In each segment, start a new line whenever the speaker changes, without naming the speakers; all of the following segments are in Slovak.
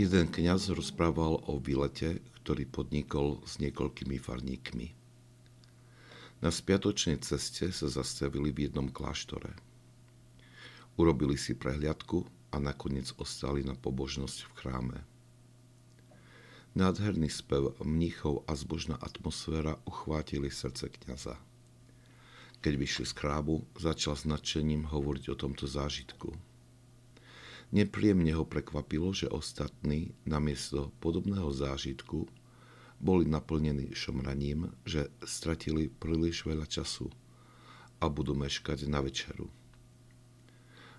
Jeden kňaz rozprával o výlete, ktorý podnikol s niekoľkými farníkmi. Na spiatočnej ceste sa zastavili v jednom kláštore. Urobili si prehliadku a nakoniec ostali na pobožnosť v chráme. Nádherný spev mníchov a zbožná atmosféra uchvátili srdce kniaza. Keď vyšli z chrámu, začal s nadšením hovoriť o tomto zážitku. Nepríjemne ho prekvapilo, že ostatní namiesto podobného zážitku boli naplnení šomraním, že stratili príliš veľa času a budú meškať na večeru.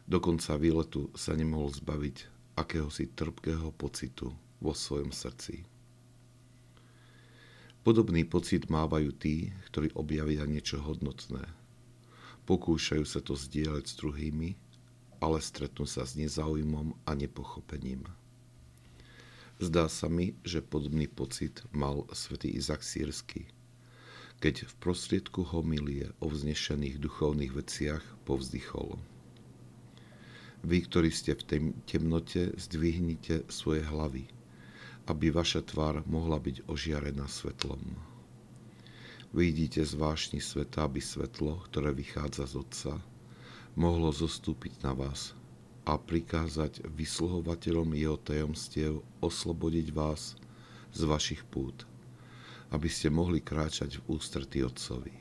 Do konca výletu sa nemohol zbaviť akéhosi trpkého pocitu vo svojom srdci. Podobný pocit mávajú tí, ktorí objavia niečo hodnotné. Pokúšajú sa to zdieľať s druhými ale stretnú sa s nezaujímom a nepochopením. Zdá sa mi, že podobný pocit mal svätý Izak Sírsky, keď v prostriedku homilie o vznešených duchovných veciach povzdychol. Vy, ktorí ste v temnote, zdvihnite svoje hlavy, aby vaša tvár mohla byť ožiarená svetlom. Vidíte zvláštni sveta, aby svetlo, ktoré vychádza z Otca, mohlo zostúpiť na vás a prikázať vysluhovateľom jeho tajomstiev oslobodiť vás z vašich pút, aby ste mohli kráčať v ústretí Otcovi.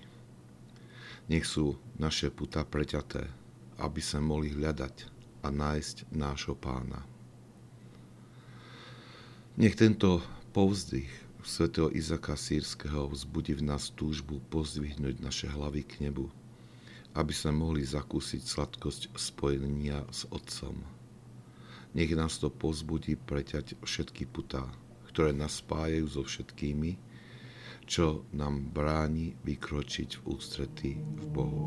Nech sú naše puta preťaté, aby sa mohli hľadať a nájsť nášho pána. Nech tento povzdych svätého Izaka Sírskeho vzbudí v nás túžbu pozdvihnúť naše hlavy k nebu aby sme mohli zakúsiť sladkosť spojenia s Otcom. Nech nás to pozbudí preťať všetky putá, ktoré nás spájajú so všetkými, čo nám bráni vykročiť v ústretí v Bohu.